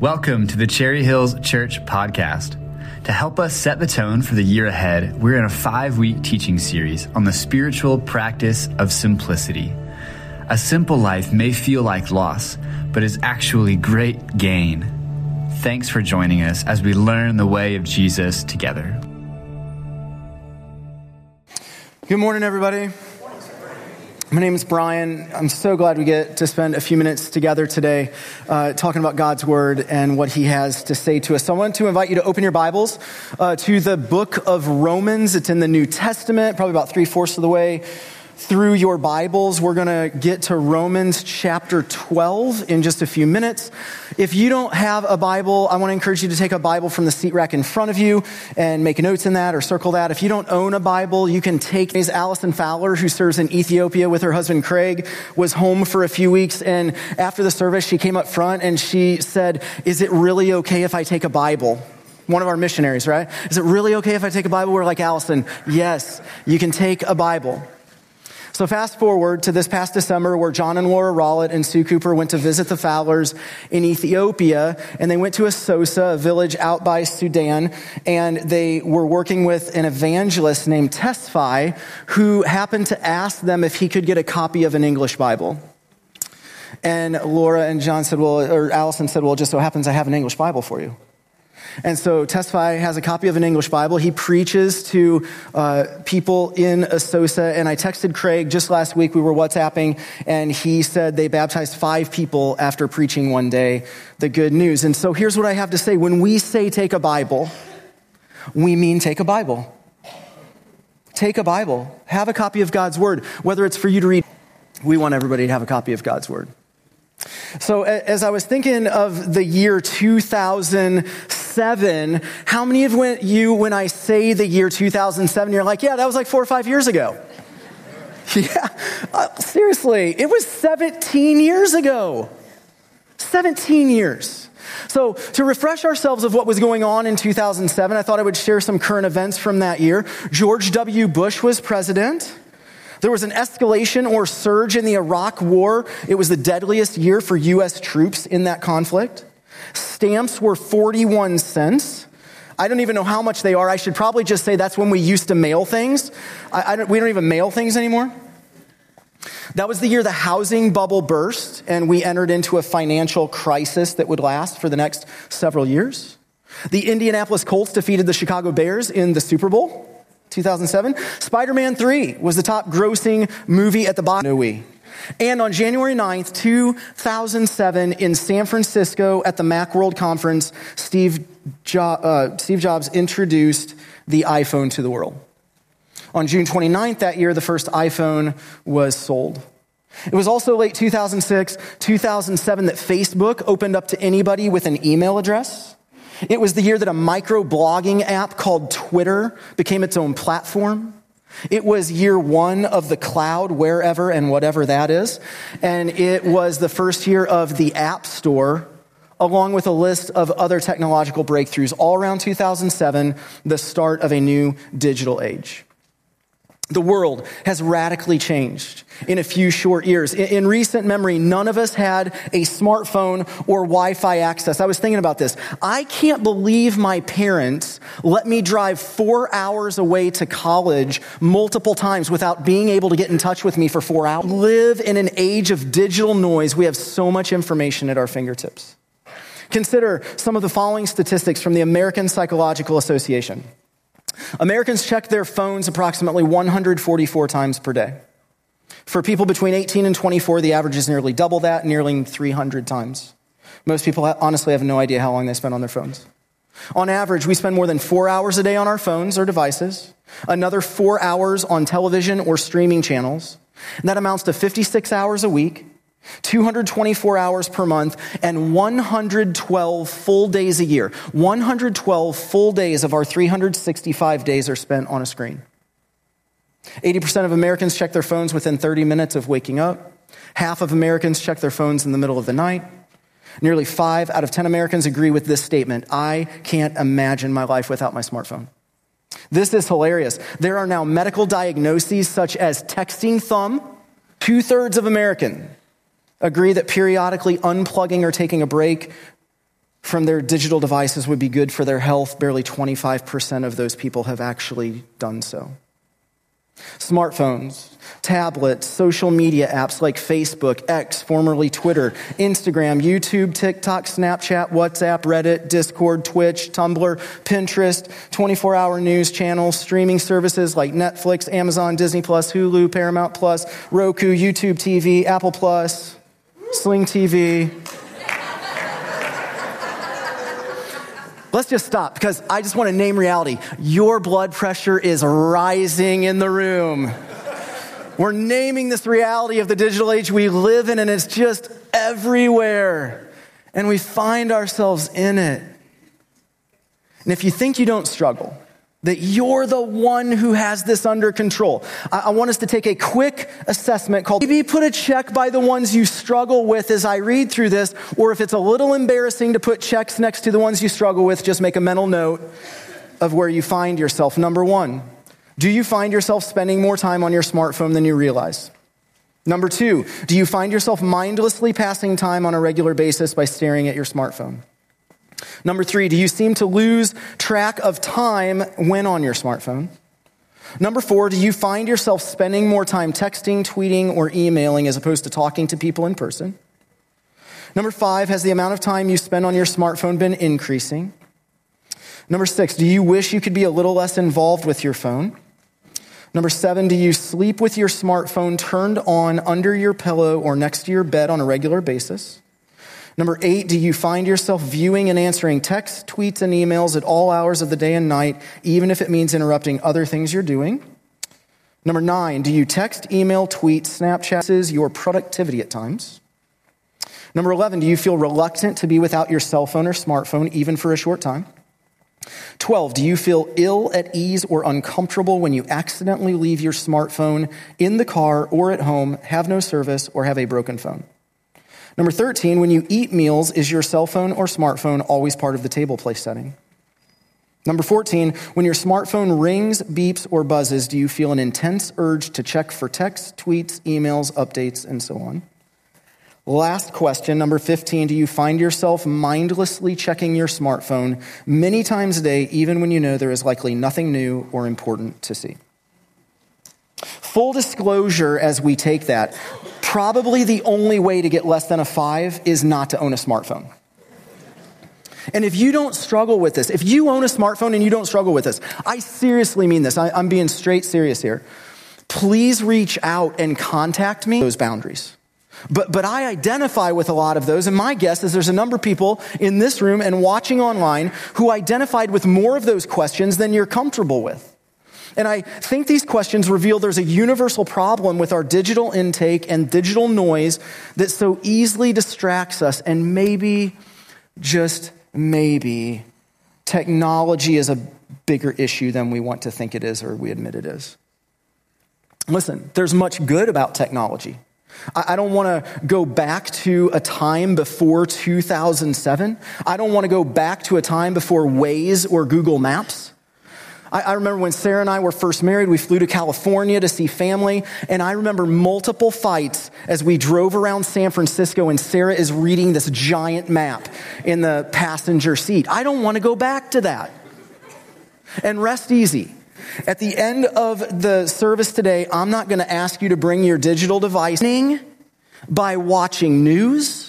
Welcome to the Cherry Hills Church podcast. To help us set the tone for the year ahead, we're in a five week teaching series on the spiritual practice of simplicity. A simple life may feel like loss, but is actually great gain. Thanks for joining us as we learn the way of Jesus together. Good morning, everybody. My name is Brian. I'm so glad we get to spend a few minutes together today uh, talking about God's Word and what He has to say to us. So I want to invite you to open your Bibles uh, to the book of Romans. It's in the New Testament, probably about three fourths of the way through your Bibles. We're going to get to Romans chapter 12 in just a few minutes. If you don't have a Bible, I want to encourage you to take a Bible from the seat rack in front of you and make notes in that or circle that. If you don't own a Bible, you can take Ms. Allison Fowler, who serves in Ethiopia with her husband Craig, was home for a few weeks. And after the service, she came up front and she said, Is it really okay if I take a Bible? one of our missionaries, right? Is it really okay if I take a Bible? We're like, Allison, yes, you can take a Bible. So fast forward to this past December where John and Laura Rollet and Sue Cooper went to visit the Fowlers in Ethiopia and they went to Asosa, a village out by Sudan, and they were working with an evangelist named Tesfai who happened to ask them if he could get a copy of an English Bible. And Laura and John said, well, or Allison said, well, just so happens I have an English Bible for you. And so Tesfai has a copy of an English Bible. He preaches to uh, people in Asosa. And I texted Craig just last week. We were WhatsApping, and he said they baptized five people after preaching one day the good news. And so here's what I have to say. When we say take a Bible, we mean take a Bible. Take a Bible. Have a copy of God's Word, whether it's for you to read. We want everybody to have a copy of God's Word. So, as I was thinking of the year 2007, how many of you, when I say the year 2007, you're like, yeah, that was like four or five years ago? Yeah, uh, seriously, it was 17 years ago. 17 years. So, to refresh ourselves of what was going on in 2007, I thought I would share some current events from that year. George W. Bush was president. There was an escalation or surge in the Iraq War. It was the deadliest year for U.S. troops in that conflict. Stamps were 41 cents. I don't even know how much they are. I should probably just say that's when we used to mail things. I, I don't, we don't even mail things anymore. That was the year the housing bubble burst, and we entered into a financial crisis that would last for the next several years. The Indianapolis Colts defeated the Chicago Bears in the Super Bowl. 2007. Spider Man 3 was the top grossing movie at the box office. And on January 9th, 2007, in San Francisco at the Macworld Conference, Steve, jo- uh, Steve Jobs introduced the iPhone to the world. On June 29th that year, the first iPhone was sold. It was also late 2006, 2007 that Facebook opened up to anybody with an email address. It was the year that a micro blogging app called Twitter became its own platform. It was year one of the cloud, wherever and whatever that is. And it was the first year of the App Store, along with a list of other technological breakthroughs, all around 2007, the start of a new digital age. The world has radically changed in a few short years. In, recent memory, none of us had a smartphone or Wi Fi access. I was thinking about this. I can't believe my parents let me drive four hours away to college multiple times without being able to get in touch with me for four hours. Live in an age of digital noise. We have so much information at our fingertips. Consider some of the following statistics from the American Psychological Association. Americans check their phones approximately 144 times per day. For people between 18 and 24, the average is nearly double that, nearly 300 times. Most people honestly have no idea how long they spend on their phones. On average, we spend more than four hours a day on our phones or devices, another four hours on television or streaming channels, and that amounts to 56 hours a week 224 hours per month, and 112 full days a year. 112 full days of our 365 days are spent on a screen. 80% of Americans check their phones within 30 minutes of waking up. Half of Americans check their phones in the middle of the night. Nearly five out of 10 Americans agree with this statement I can't imagine my life without my smartphone. This is hilarious. There are now medical diagnoses such as texting thumb. Two thirds of Americans agree that periodically unplugging or taking a break from their digital devices would be good for their health, barely 25% of those people have actually done so. Smartphones, tablets, social media apps like Facebook, X, formerly Twitter, Instagram, YouTube, TikTok, Snapchat, WhatsApp, Reddit, Discord, Twitch, Tumblr, Pinterest, 24 hour news channels, streaming services like Netflix, Amazon, Disney Plus, Hulu, Paramount Plus, Roku, YouTube TV, Apple Plus, Sling TV. Let's just stop because I just want to name reality. Your blood pressure is rising in the room. We're naming this reality of the digital age we live in, and it's just everywhere. And we find ourselves in it. And if you think you don't struggle, that you're the one who has this under control. I, I, want us to take a quick assessment called maybe put a check by the ones you struggle with as I read through this, or if it's a little embarrassing to put checks next to the ones you struggle with, just make a mental note of where you find yourself. Number one, do you find yourself spending more time on your smartphone than you realize? Number two, do you find yourself mindlessly passing time on a regular basis by staring at your smartphone? Number three, do you seem to lose track of time when on your smartphone? Number four, do you find yourself spending more time texting, tweeting, or emailing as opposed to talking to people in person? Number five, has the amount of time you spend on your smartphone been increasing? Number six, do you wish you could be a little less involved with your phone? Number seven, do you sleep with your smartphone turned on under your pillow or next to your bed on a regular basis? Number eight, do you find yourself viewing and answering texts, tweets, and emails at all hours of the day and night, even if it means interrupting other things you're doing? Number nine, do you text, email, tweet, Snapchat your productivity at times? Number 11, do you feel reluctant to be without your cell phone or smartphone even for a short time? 12, do you feel ill at ease or uncomfortable when you accidentally leave your smartphone in the car or at home, have no service, or have a broken phone? Number 13, when you eat meals, is your cell phone or smartphone always part of the table place setting? Number 14, when your smartphone rings, beeps, or buzzes, do you feel an intense urge to check for texts, tweets, emails, updates, and so on? Last question, number 15, do you find yourself mindlessly checking your smartphone many times a day, even when you know there is likely nothing new or important to see? Full disclosure as we take that, probably the only way to get less than a five is not to own a smartphone. And if you don't struggle with this, if you own a smartphone and you don't struggle with this, I seriously mean this. I, am being straight serious here. Please reach out and contact me those boundaries. But, but I identify with a lot of those, and my guess is there's a number of people in this room and watching online who identified with more of those questions than you're comfortable with. And I think these questions reveal there's a universal problem with our digital intake and digital noise that so easily distracts us. And maybe, just maybe, technology is a bigger issue than we want to think it is or we admit it is. Listen, there's much good about technology. I don't want to go back to a time before 2007. I don't want to go back to a time before Waze or Google Maps. I, I remember when Sarah and I were first married, we flew to California to see family, and I remember multiple fights as we drove around San Francisco and Sarah is reading this giant map in the passenger seat. I don't want to go back to that. And rest easy. At the end of the service today, I'm not going to ask you to bring your digital device by watching news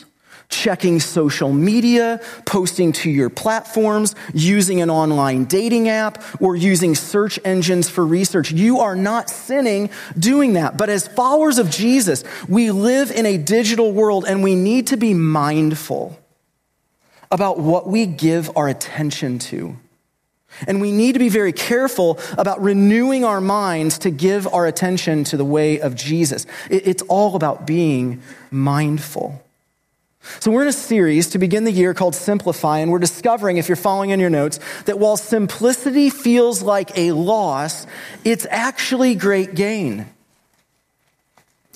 checking social media, posting to your platforms, using an online dating app, or using search engines for research. You are not sinning doing that. But as followers of Jesus, we live in a digital world and we need to be mindful about what we give our attention to. And we need to be very careful about renewing our minds to give our attention to the way of Jesus. It's all about being mindful. So, we're in a series to begin the year called Simplify, and we're discovering, if you're following in your notes, that while simplicity feels like a loss, it's actually great gain.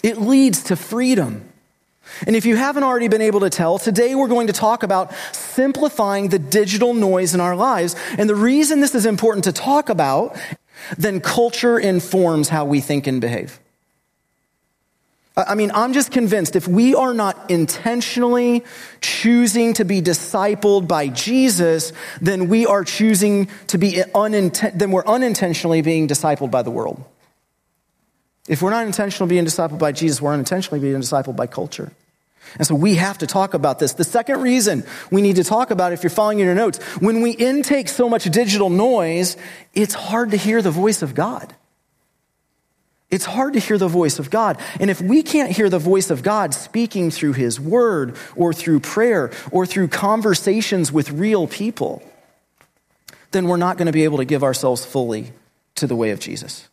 It leads to freedom. And if you haven't already been able to tell, today we're going to talk about simplifying the digital noise in our lives. And the reason this is important to talk about, then culture informs how we think and behave. I mean, I'm just convinced if we are not intentionally choosing to be discipled by Jesus, then we are choosing to be uninten- then we're unintentionally being discipled by the world. If we're not intentionally being discipled by Jesus, we're unintentionally being discipled by culture. And so we have to talk about this. The second reason we need to talk about it, if you're following in your notes, when we intake so much digital noise, it's hard to hear the voice of God. It's hard to hear the voice of God. And if we can't hear the voice of God speaking through His Word or through prayer or through conversations with real people, then we're not going to be able to give ourselves fully to the way of Jesus.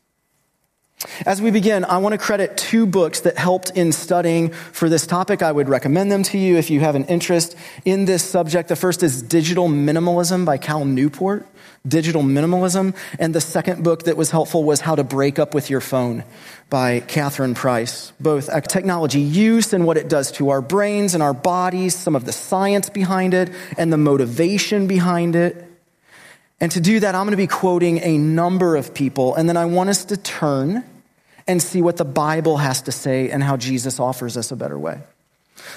As we begin, I want to credit two books that helped in studying for this topic. I would recommend them to you if you have an interest in this subject. The first is Digital Minimalism by Cal Newport. Digital Minimalism. And the second book that was helpful was How to Break Up with Your Phone by Catherine Price. Both technology use and what it does to our brains and our bodies, some of the science behind it, and the motivation behind it. And to do that, I'm going to be quoting a number of people, and then I want us to turn and see what the Bible has to say and how Jesus offers us a better way.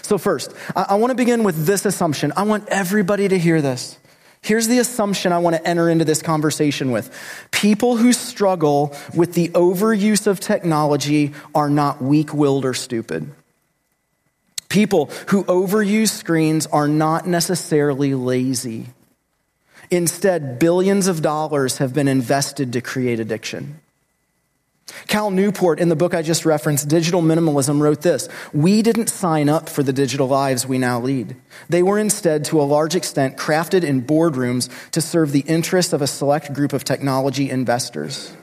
So, first, I, want to begin with this assumption. I want everybody to hear this. Here's the assumption I want to enter into this conversation with. People who struggle with the overuse of technology are not weak willed or stupid. People who overuse screens are not necessarily lazy. Instead, billions of dollars have been invested to create addiction. Cal Newport, in the book I just referenced, Digital Minimalism, wrote this We didn't sign up for the digital lives we now lead. They were instead, to a large extent, crafted in boardrooms to serve the interests of a select group of technology investors.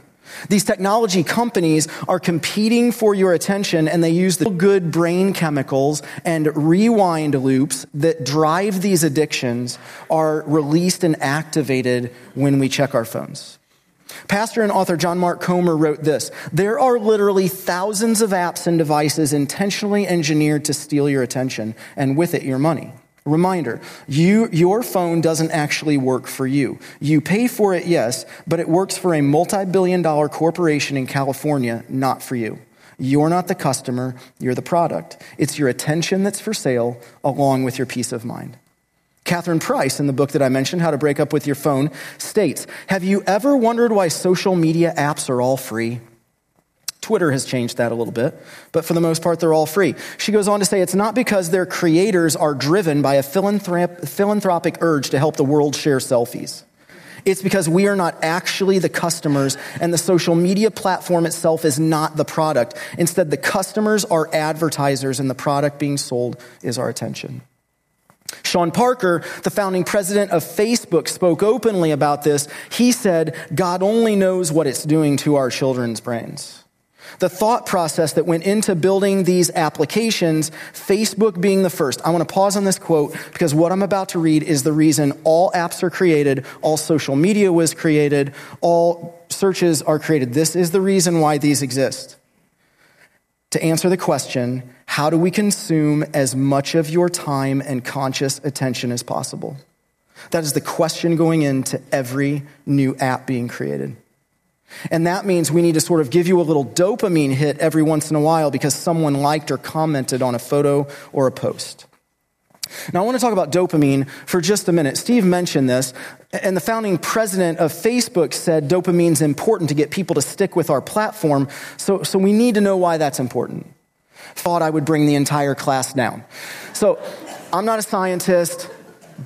These technology companies are competing for your attention and they use the good brain chemicals and rewind loops that drive these addictions are released and activated when we check our phones. Pastor and author John Mark Comer wrote this There are literally thousands of apps and devices intentionally engineered to steal your attention and with it your money. Reminder, you, your phone doesn't actually work for you. You pay for it, yes, but it works for a multi billion dollar corporation in California, not for you. You're not the customer, you're the product. It's your attention that's for sale, along with your peace of mind. Catherine Price, in the book that I mentioned, How to Break Up with Your Phone, states Have you ever wondered why social media apps are all free? Twitter has changed that a little bit, but for the most part, they're all free. She goes on to say it's not because their creators are driven by a philanthrop- philanthropic urge to help the world share selfies. It's because we are not actually the customers, and the social media platform itself is not the product. Instead, the customers are advertisers, and the product being sold is our attention. Sean Parker, the founding president of Facebook, spoke openly about this. He said, God only knows what it's doing to our children's brains. The thought process that went into building these applications, Facebook being the first. I want to pause on this quote because what I'm about to read is the reason all apps are created, all social media was created, all searches are created. This is the reason why these exist. To answer the question, how do we consume as much of your time and conscious attention as possible? That is the question going into every new app being created. And that means we need to sort of give you a little dopamine hit every once in a while because someone liked or commented on a photo or a post. Now, I want to talk about dopamine for just a minute. Steve mentioned this, and the founding president of Facebook said dopamine is important to get people to stick with our platform, so, so we need to know why that's important thought I would bring the entire class down. So I'm not a scientist,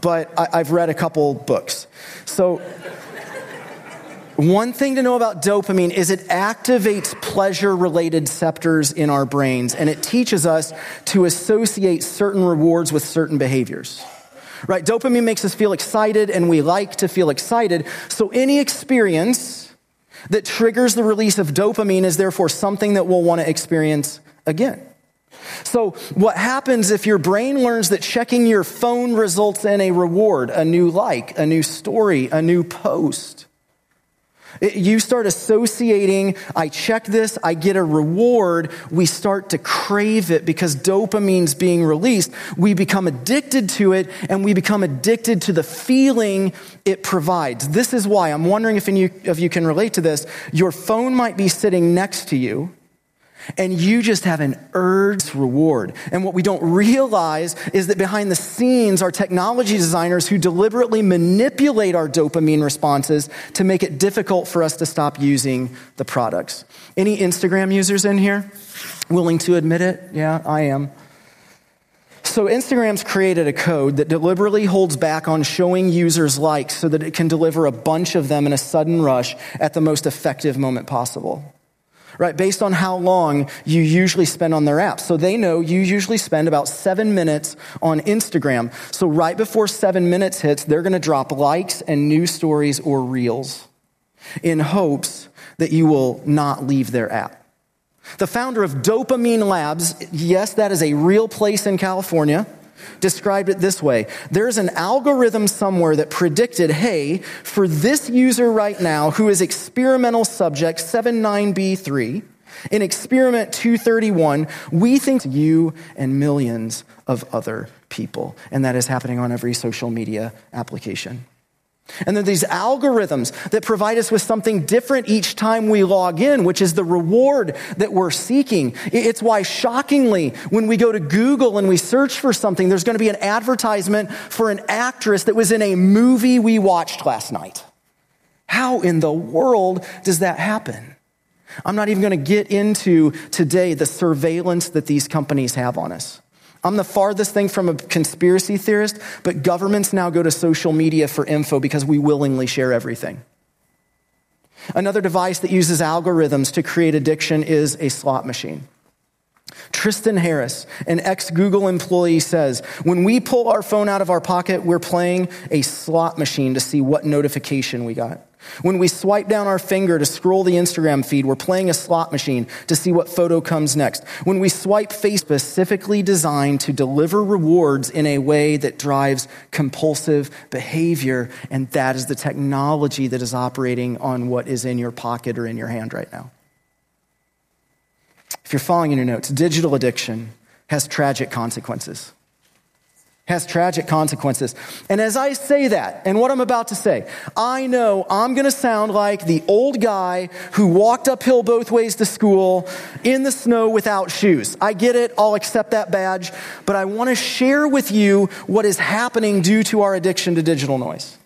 but I, have read a couple books. So one thing to know about dopamine is it activates pleasure related receptors in our brains and it teaches us to associate certain rewards with certain behaviors. Right? Dopamine makes us feel excited and we like to feel excited. So any experience that triggers the release of dopamine is therefore something that we'll want to experience again. So, what happens if your brain learns that checking your phone results in a reward, a new like, a new story, a new post? You start associating, I check this, I get a reward. We start to crave it because dopamine's being released. We become addicted to it and we become addicted to the feeling it provides. This is why I'm wondering if any of you can relate to this. Your phone might be sitting next to you and you just have an urge reward. And what we don't realize is that behind the scenes are technology designers who deliberately manipulate our dopamine responses to make it difficult for us to stop using the products. Any Instagram users in here? Willing to admit it? Yeah, I am. So, Instagram's created a code that deliberately holds back on showing users likes so that it can deliver a bunch of them in a sudden rush at the most effective moment possible. Right, based on how long you usually spend on their app. So they know you usually spend about seven minutes on Instagram. So right before seven minutes hits, they're going to drop likes and news stories or reels in hopes that you will not leave their app. The founder of Dopamine Labs, yes, that is a real place in California, described it this way There's an algorithm somewhere that predicted, hey, for this user right now who is experimental subject 79B3, in experiment 231, we think you and millions of other people. And that is happening on every social media application. And then these algorithms that provide us with something different each time we log in, which is the reward that we're seeking. It's why, shockingly, when we go to Google and we search for something, there's going to be an advertisement for an actress that was in a movie we watched last night. How in the world does that happen? I'm not even going to get into today the surveillance that these companies have on us. I'm the farthest thing from a conspiracy theorist, but governments now go to social media for info because we willingly share everything. Another device that uses algorithms to create addiction is a slot machine. Tristan Harris, an ex Google employee, says when we pull our phone out of our pocket, we're playing a slot machine to see what notification we got. When we swipe down our finger to scroll the Instagram feed, we're playing a slot machine to see what photo comes next. When we swipe face specifically designed to deliver rewards in a way that drives compulsive behavior, and that is the technology that is operating on what is in your pocket or in your hand right now. You're following in your notes, digital addiction has tragic consequences has tragic consequences. And as I say that, and what I'm about to say, I know I'm going to sound like the old guy who walked uphill both ways to school in the snow without shoes. I get it. I'll accept that badge. But I want to share with you what is happening due to our addiction to digital noise.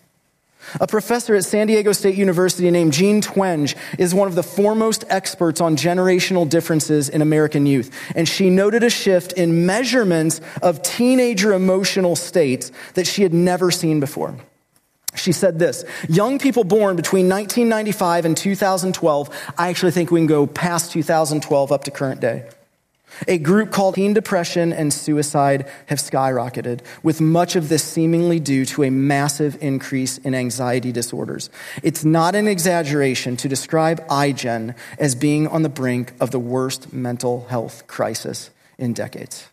A professor at San Diego State University named Jean Twenge is one of the foremost experts on generational differences in American youth. And she noted a shift in measurements of teenager emotional states that she had never seen before. She said this Young people born between 1995 and 2012, I actually think we can go past 2012 up to current day. A group called teen depression and suicide have skyrocketed, with much of this seemingly due to a massive increase in anxiety disorders. It's not an exaggeration to describe iGen as being on the brink of the worst mental health crisis in decades.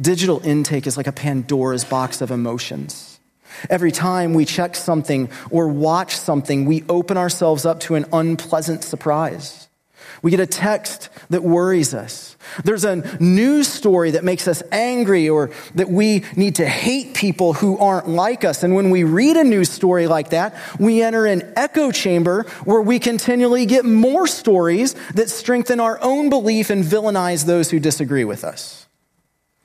Digital intake is like a Pandora's box of emotions. Every time we check something or watch something, we open ourselves up to an unpleasant surprise. We get a text that worries us. There's a news story that makes us angry or that we need to hate people who aren't like us. And when we read a news story like that, we enter an echo chamber where we continually get more stories that strengthen our own belief and villainize those who disagree with us.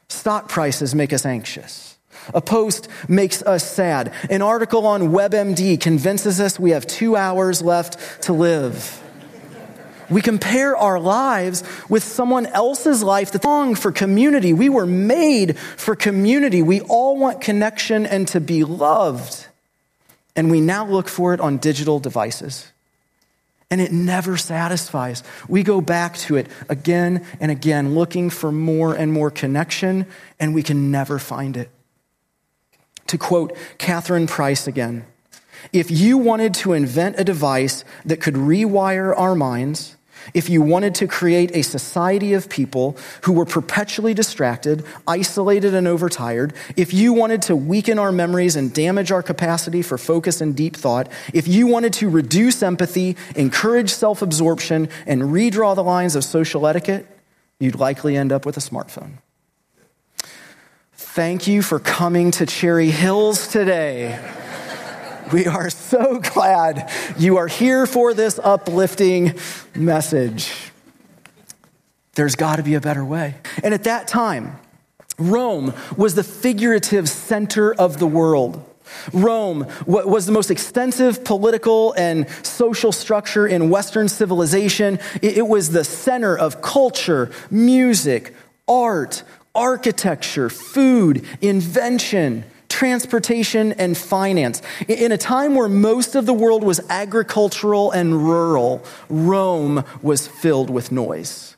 Stock prices make us anxious. A post makes us sad. An article on WebMD convinces us we have two hours left to live. We compare our lives with someone else's life that's long for community. We were made for community. We all want connection and to be loved. And we now look for it on digital devices. And it never satisfies. We go back to it again and again, looking for more and more connection, and we can never find it. To quote Catherine Price again, if you wanted to invent a device that could rewire our minds, if you wanted to create a society of people who were perpetually distracted, isolated, and overtired, if you wanted to weaken our memories and damage our capacity for focus and deep thought, if you wanted to reduce empathy, encourage self absorption, and redraw the lines of social etiquette, you'd likely end up with a smartphone. Thank you for coming to Cherry Hills today. We are so glad you are here for this uplifting message. There's got to be a better way. And at that time, Rome was the figurative center of the world. Rome was the most extensive political and social structure in Western civilization. It was the center of culture, music, art, architecture, food, invention, transportation, and finance. In a time where most of the world was agricultural and rural, Rome was filled with noise.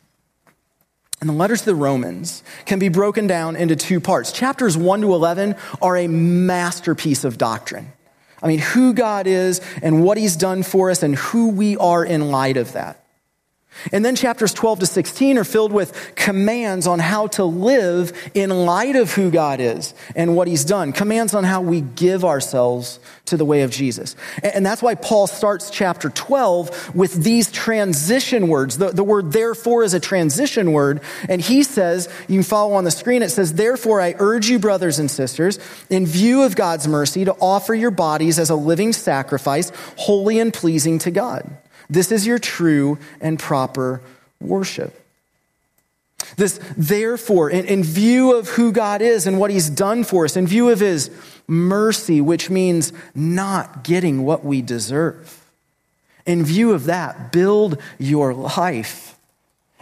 And the letters to the Romans can be broken down into two parts. Chapters 1 to 11 are a masterpiece of doctrine. I mean, who God is and what he's done for us and who we are in light of that. And then chapters 12 to 16 are filled with commands on how to live in light of who God is and what he's done. Commands on how we give ourselves to the way of Jesus. And that's why Paul starts chapter 12 with these transition words. The, the word therefore is a transition word. And he says, you can follow on the screen, it says, Therefore I urge you, brothers and sisters, in view of God's mercy, to offer your bodies as a living sacrifice, holy and pleasing to God. This is your true and proper worship. This, therefore, in, in, view of who God is and what He's done for us, in view of His mercy, which means not getting what we deserve, in view of that, build your life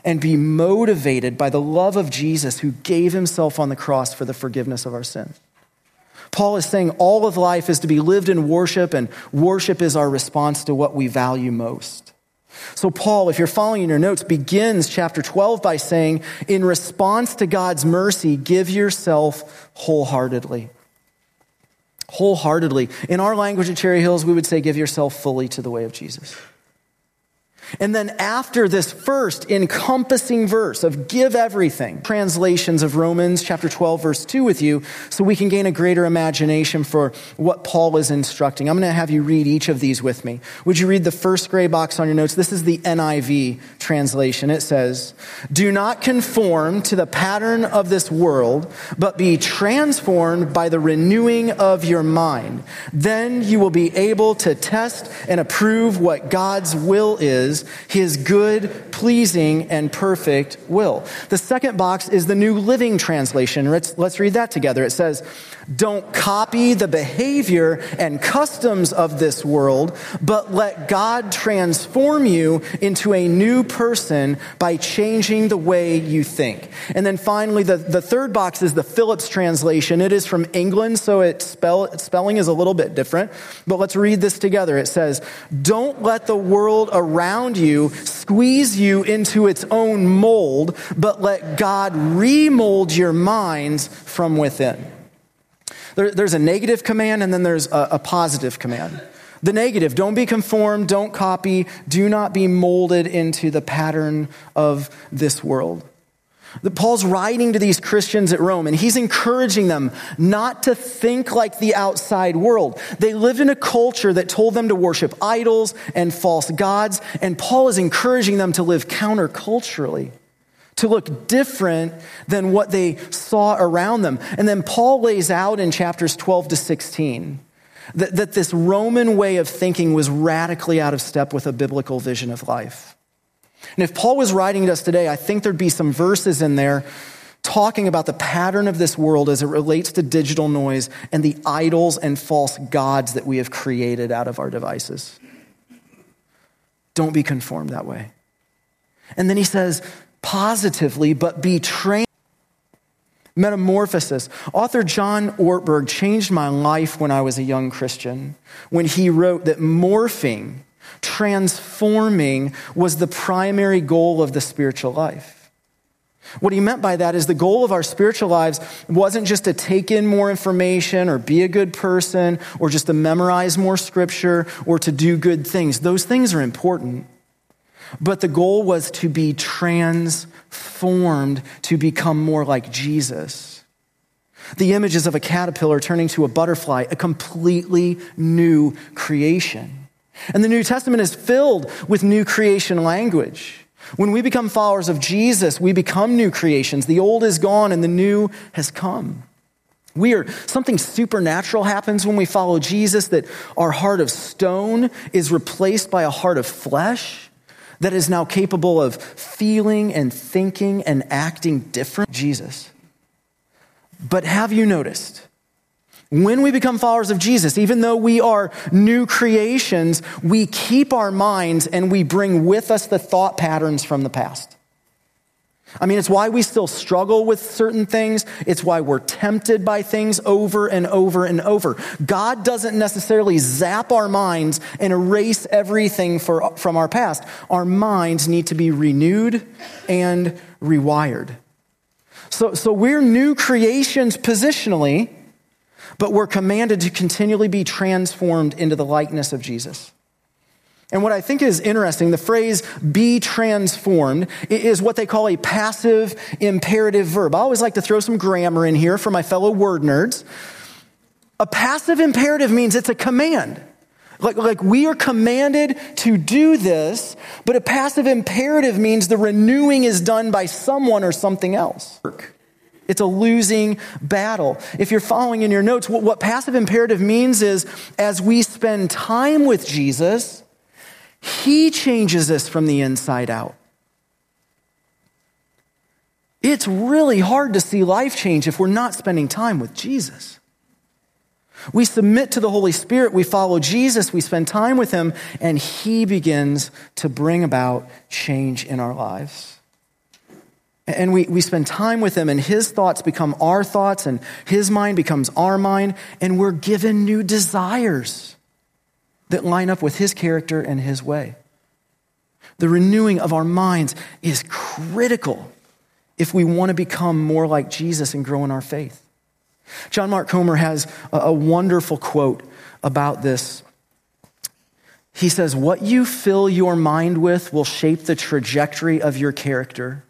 and be motivated by the love of Jesus who gave Himself on the cross for the forgiveness of our sins. Paul is saying all of life is to be lived in worship, and worship is our response to what we value most. So, Paul, if you're following in your notes, begins chapter 12 by saying, in response to God's mercy, give yourself wholeheartedly. Wholeheartedly. In our language at Cherry Hills, we would say, give yourself fully to the way of Jesus. And then after this first encompassing verse of give everything, translations of Romans chapter 12 verse 2 with you so we can gain a greater imagination for what Paul is instructing. I'm going to have you read each of these with me. Would you read the first gray box on your notes? This is the NIV translation. It says, "Do not conform to the pattern of this world, but be transformed by the renewing of your mind. Then you will be able to test and approve what God's will is." His good, pleasing, and perfect will. The second box is the New Living Translation. Let's, let's read that together. It says, Don't copy the behavior and customs of this world, but let God transform you into a new person by changing the way you think. And then finally, the, the third box is the Phillips translation. It is from England, so its spell, spelling is a little bit different. But let's read this together. It says, Don't let the world around around you squeeze you into its own mold, but let God remold your minds from within. There, there's a negative command and then there's a, a positive command. The negative, don't be conformed, don't copy, do not be molded into the pattern of this world. That Paul's writing to these Christians at Rome and he's encouraging them not to think like the outside world. They lived in a culture that told them to worship idols and false gods, and Paul is encouraging them to live counterculturally, to look different than what they saw around them. And then Paul lays out in chapters 12 to 16 that, that this Roman way of thinking was radically out of step with a biblical vision of life. And if Paul was writing to us today, I think there'd be some verses in there talking about the pattern of this world as it relates to digital noise and the idols and false gods that we have created out of our devices. Don't be conformed that way. And then he says, positively, but be trained. Metamorphosis. Author John Ortberg changed my life when I was a young Christian when he wrote that morphing transforming was the primary goal of the spiritual life. What he meant by that is the goal of our spiritual lives wasn't just to take in more information or be a good person or just to memorize more scripture or to do good things. Those things are important. But the goal was to be transformed to become more like Jesus. The images of a caterpillar turning to a butterfly, a completely new creation. And the New Testament is filled with new creation language. When we become followers of Jesus, we become new creations. The old is gone and the new has come. We are, something supernatural happens when we follow Jesus that our heart of stone is replaced by a heart of flesh, that is now capable of feeling and thinking and acting different? Jesus. But have you noticed? When we become followers of Jesus, even though we are new creations, we keep our minds and we bring with us the thought patterns from the past. I mean, it's why we still struggle with certain things. It's why we're tempted by things over and over and over. God doesn't necessarily zap our minds and erase everything for, from our past. Our minds need to be renewed and rewired. So, so we're new creations positionally, but we're commanded to continually be transformed into the likeness of Jesus. And what I think is interesting, the phrase be transformed is what they call a passive imperative verb. I always like to throw some grammar in here for my fellow word nerds. A passive imperative means it's a command. Like, like we are commanded to do this, but a passive imperative means the renewing is done by someone or something else. It's a losing battle. If you're following in your notes, what, what passive imperative means is as we spend time with Jesus, he changes us from the inside out. It's really hard to see life change if we're not spending time with Jesus. We submit to the Holy Spirit, we follow Jesus, we spend time with Him, and He begins to bring about change in our lives. And we, we spend time with Him, and His thoughts become our thoughts, and His mind becomes our mind, and we're given new desires that line up with his character and his way. The renewing of our minds is critical if we want to become more like Jesus and grow in our faith. John Mark Comer has a, wonderful quote about this. He says, What you fill your mind with will shape the trajectory of your character.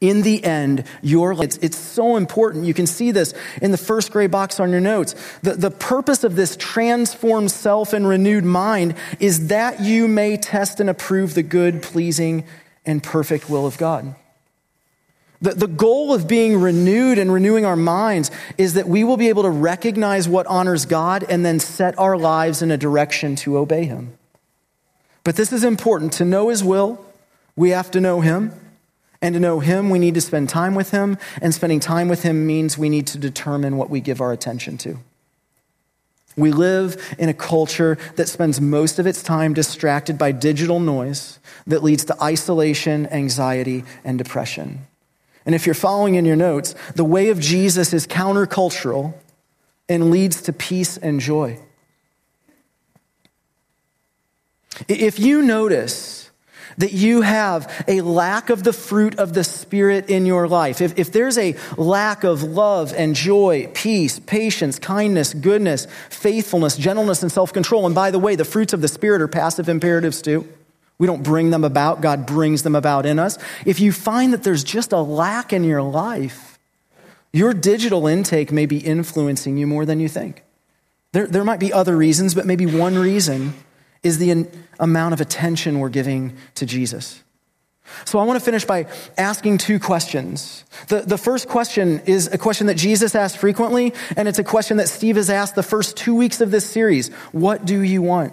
In the end, your it's, it's so important. You can see this in the first gray box on your notes. The, the purpose of this transformed self and renewed mind is that you may test and approve the good, pleasing, and perfect will of God. The, the goal of being renewed and renewing our minds is that we will be able to recognize what honors God and then set our lives in a direction to obey Him. But this is important. To know His will, we have to know Him. And to know Him, we need to spend time with Him. And spending time with Him means we need to determine what we give our attention to. We live in a culture that spends most of its time distracted by digital noise that leads to isolation, anxiety, and depression. And if you're following in your notes, the way of Jesus is countercultural and leads to peace and joy. If you notice that you have a lack of the fruit of the Spirit in your life, if, if there's a lack of love and joy, peace, patience, kindness, goodness, faithfulness, gentleness, and self control, and by the way, the fruits of the Spirit are passive imperatives too. We don't bring them about, God brings them about in us. If you find that there's just a lack in your life, your digital intake may be influencing you more than you think. There, there might be other reasons, but maybe one reason is the amount of attention we're giving to Jesus. So I want to finish by asking two questions. The, the first question is a question that Jesus asked frequently, and it's a question that Steve has asked the first two weeks of this series. What do you want?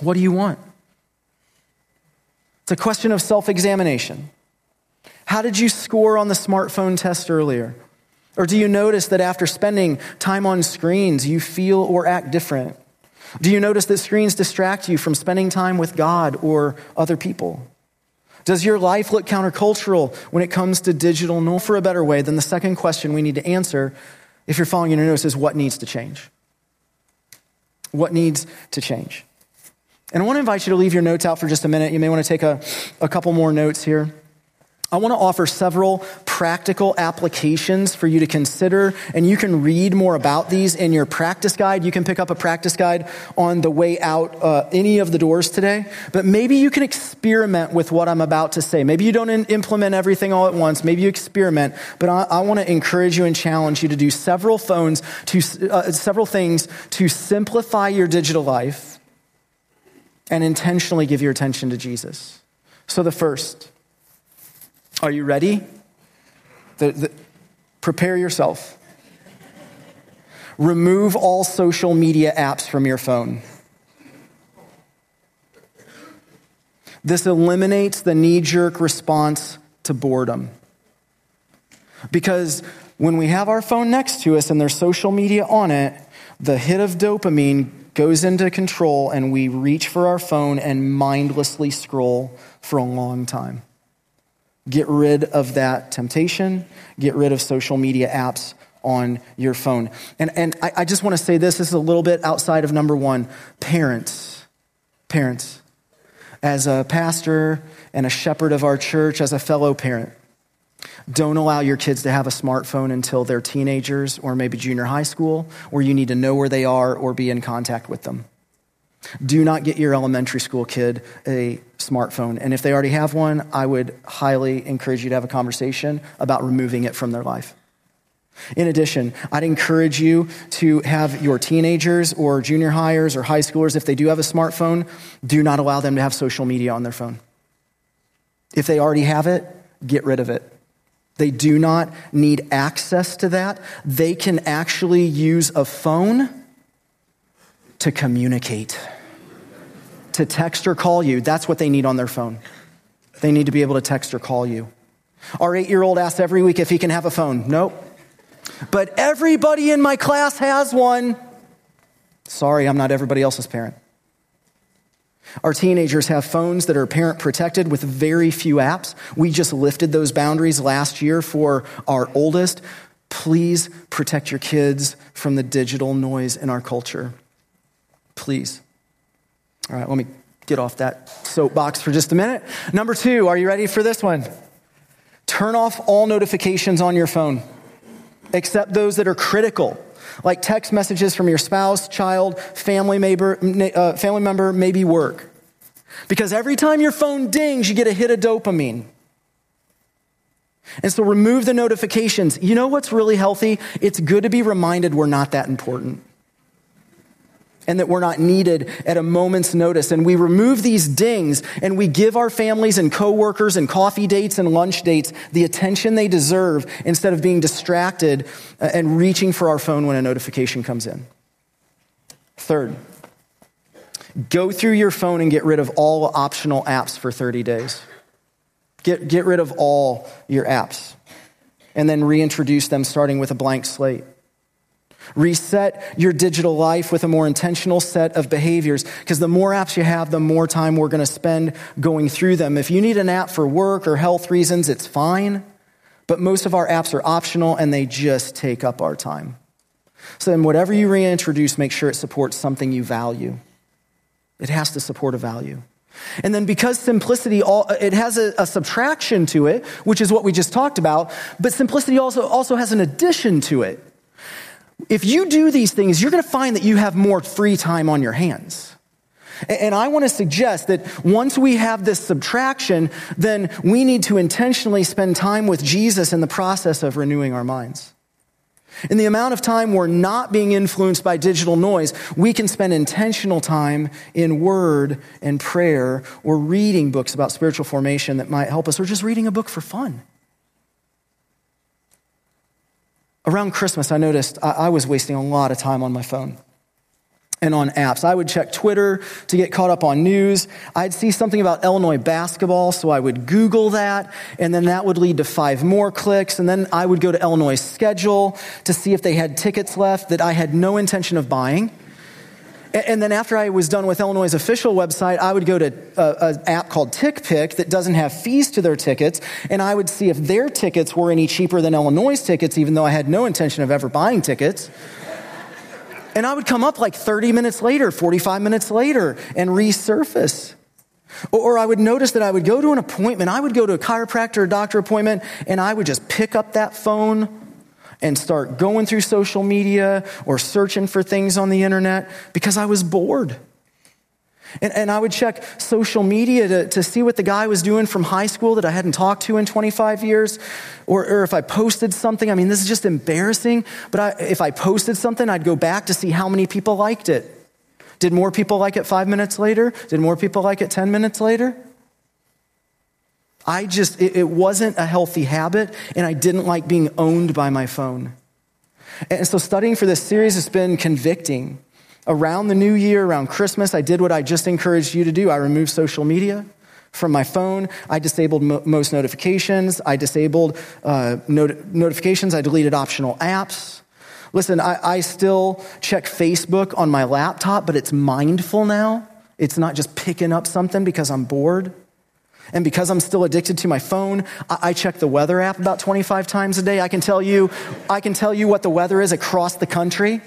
What do you want? It's a question of self examination. How did you score on the smartphone test earlier? Or do you notice that after spending time on screens, you feel or act different? Do you notice that screens distract you from spending time with God or other people? Does your life look countercultural when it comes to digital? No, for a better way, then the second question we need to answer, if you're following your notes, is what needs to change? What needs to change? And I want to invite you to leave your notes out for just a minute. You may want to take a, a couple more notes here. I want to offer several practical applications for you to consider, and you can read more about these in your practice guide. You can pick up a practice guide on the way out uh, any of the doors today, but maybe you can experiment with what I'm about to say. Maybe you don't in- implement everything all at once. Maybe you experiment, but I, I want to encourage you and challenge you to do several phones to uh, several things to simplify your digital life and intentionally give your attention to Jesus. So the first are you ready? The, the, prepare yourself. Remove all social media apps from your phone. This eliminates the knee jerk response to boredom. Because when we have our phone next to us and there's social media on it, the hit of dopamine goes into control and we reach for our phone and mindlessly scroll for a long time. Get rid of that temptation, get rid of social media apps on your phone. And, and I, I just want to say this this is a little bit outside of number one. Parents, parents, as a pastor and a shepherd of our church, as a fellow parent, don't allow your kids to have a smartphone until they're teenagers or maybe junior high school, where you need to know where they are or be in contact with them. Do not get your elementary school kid a smartphone. And if they already have one, I would highly encourage you to have a conversation about removing it from their life. In addition, I'd encourage you to have your teenagers or junior hires or high schoolers, if they do have a smartphone, do not allow them to have social media on their phone. If they already have it, get rid of it. They do not need access to that. They can actually use a phone to communicate, to text or call you. That's what they need on their phone. They need to be able to text or call you. Our eight year old asks every week if he can have a phone. Nope. But everybody in my class has one. Sorry, I'm not everybody else's parent. Our teenagers have phones that are parent protected with very few apps. We just lifted those boundaries last year for our oldest. Please protect your kids from the digital noise in our culture. Please. All right, let me get off that soapbox for just a minute. Number two, are you ready for this one? Turn off all notifications on your phone, except those that are critical like text messages from your spouse, child, family member, uh, family member, maybe work. Because every time your phone dings, you get a hit of dopamine. And so remove the notifications. You know what's really healthy? It's good to be reminded we're not that important and that we're not needed at a moment's notice. And we remove these dings and we give our families and coworkers and coffee dates and lunch dates the attention they deserve instead of being distracted uh, and reaching for our phone when a notification comes in. Third, go through your phone and get rid of all optional apps for 30 days. Get, get rid of all your apps and then reintroduce them starting with a blank slate. Reset your digital life with a more intentional set of behaviors because the more apps you have, the more time we're going to spend going through them. If you need an app for work or health reasons, it's fine, but most of our apps are optional and they just take up our time. So then, whatever you reintroduce, make sure it supports something you value. It has to support a value. And then because simplicity, all, it has a, a, subtraction to it, which is what we just talked about, but simplicity also, also has an addition to it. If you do these things, you're going to find that you have more free time on your hands. And I want to suggest that once we have this subtraction, then we need to intentionally spend time with Jesus in the process of renewing our minds. In the amount of time we're not being influenced by digital noise, we can spend intentional time in word and prayer or reading books about spiritual formation that might help us, or just reading a book for fun. Around Christmas, I noticed I, was wasting a lot of time on my phone and on apps. I would check Twitter to get caught up on news. I'd see something about Illinois basketball, so I would Google that, and then that would lead to five more clicks. And then I would go to Illinois schedule to see if they had tickets left that I had no intention of buying. And then after I was done with Illinois' official website, I would go to uh, an app called TickPick that doesn't have fees to their tickets, and I would see if their tickets were any cheaper than Illinois' tickets, even though I had no intention of ever buying tickets. And I would come up like 30 minutes later, 45 minutes later, and resurface. Or I would notice that I would go to an appointment, I would go to a chiropractor or doctor appointment, and I would just pick up that phone and start going through social media or searching for things on the internet because I was bored. And, and I would check social media to, to see what the guy was doing from high school that I hadn't talked to in 25 years. Or, or if I posted something, I mean, this is just embarrassing, but I, if I posted something, I'd go back to see how many people liked it. Did more people like it five minutes later? Did more people like it 10 minutes later? I just, it, it wasn't a healthy habit, and I didn't like being owned by my phone. And so studying for this series has been convicting. Around the new year, around Christmas, I did what I just encouraged you to do. I removed social media From my phone, I disabled mo- most notifications. I disabled uh, not- notifications. I deleted optional apps. Listen, I, I still check Facebook on my laptop, but it's mindful now. It's not just picking up something because I'm bored. And because I'm still addicted to my phone, I, check the weather app about 25 times a day. I can tell you, I can tell you what the weather is across the country.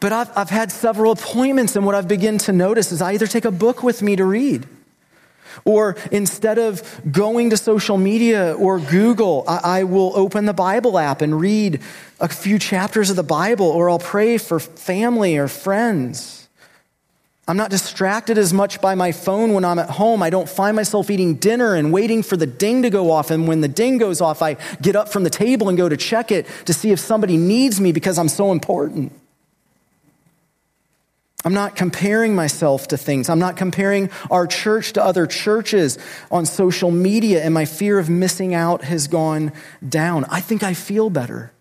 But I've, I've had several appointments, and what I've begun to notice is I either take a book with me to read, or instead of going to social media or Google, I, I, will open the Bible app and read a few chapters of the Bible, or I'll pray for family or friends. I'm not distracted as much by my phone when I'm at home. I don't find myself eating dinner and waiting for the ding to go off. And when the ding goes off, I get up from the table and go to check it to see if somebody needs me because I'm so important. I'm not comparing myself to things. I'm not comparing our church to other churches on social media, and my fear of missing out has gone down. I think I feel better.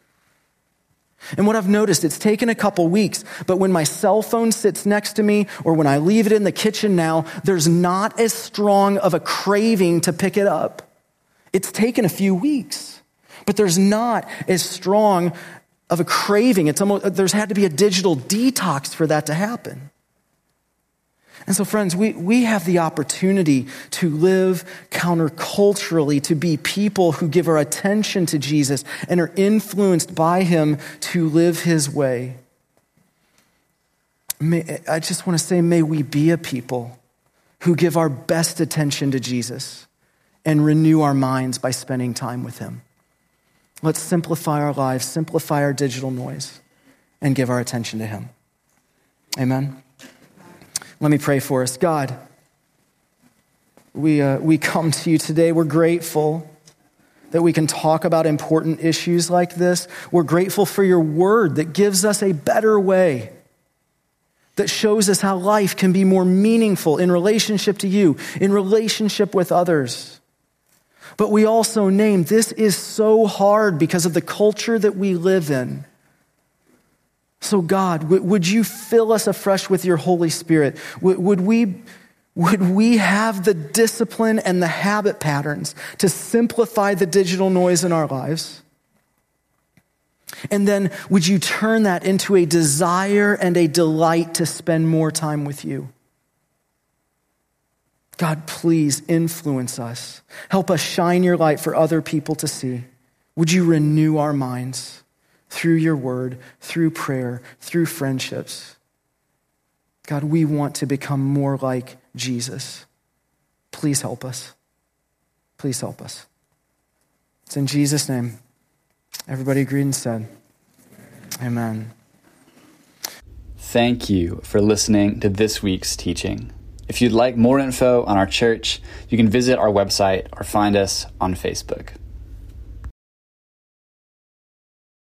And what I've noticed, it's taken a couple weeks, but when my cell phone sits next to me or when I leave it in the kitchen now, there's not as strong of a craving to pick it up. It's taken a few weeks, but there's not as strong of a craving. It's almost, there's had to be a digital detox for that to happen. And so, friends, we, we have the opportunity to live counterculturally, to be people who give our attention to Jesus and are influenced by him to live his way. May, I just want to say, may we be a people who give our best attention to Jesus and renew our minds by spending time with him. Let's simplify our lives, simplify our digital noise, and give our attention to Him. Amen. Let me pray for us. God, we, uh, we come to you today. We're grateful that we can talk about important issues like this. We're grateful for your word that gives us a better way, that shows us how life can be more meaningful in relationship to you, in relationship with others. But we also name this is so hard because of the culture that we live in. So, God, would you fill us afresh with your Holy Spirit? Would we, would we have the discipline and the habit patterns to simplify the digital noise in our lives? And then, would you turn that into a desire and a delight to spend more time with you? God, please influence us. Help us shine your light for other people to see. Would you renew our minds through your word, through prayer, through friendships? God, we want to become more like Jesus. Please help us. Please help us. It's in Jesus' name. Everybody agreed and said, Amen. Thank you for listening to this week's teaching. If you'd like more info on our church, you can visit our website or find us on Facebook.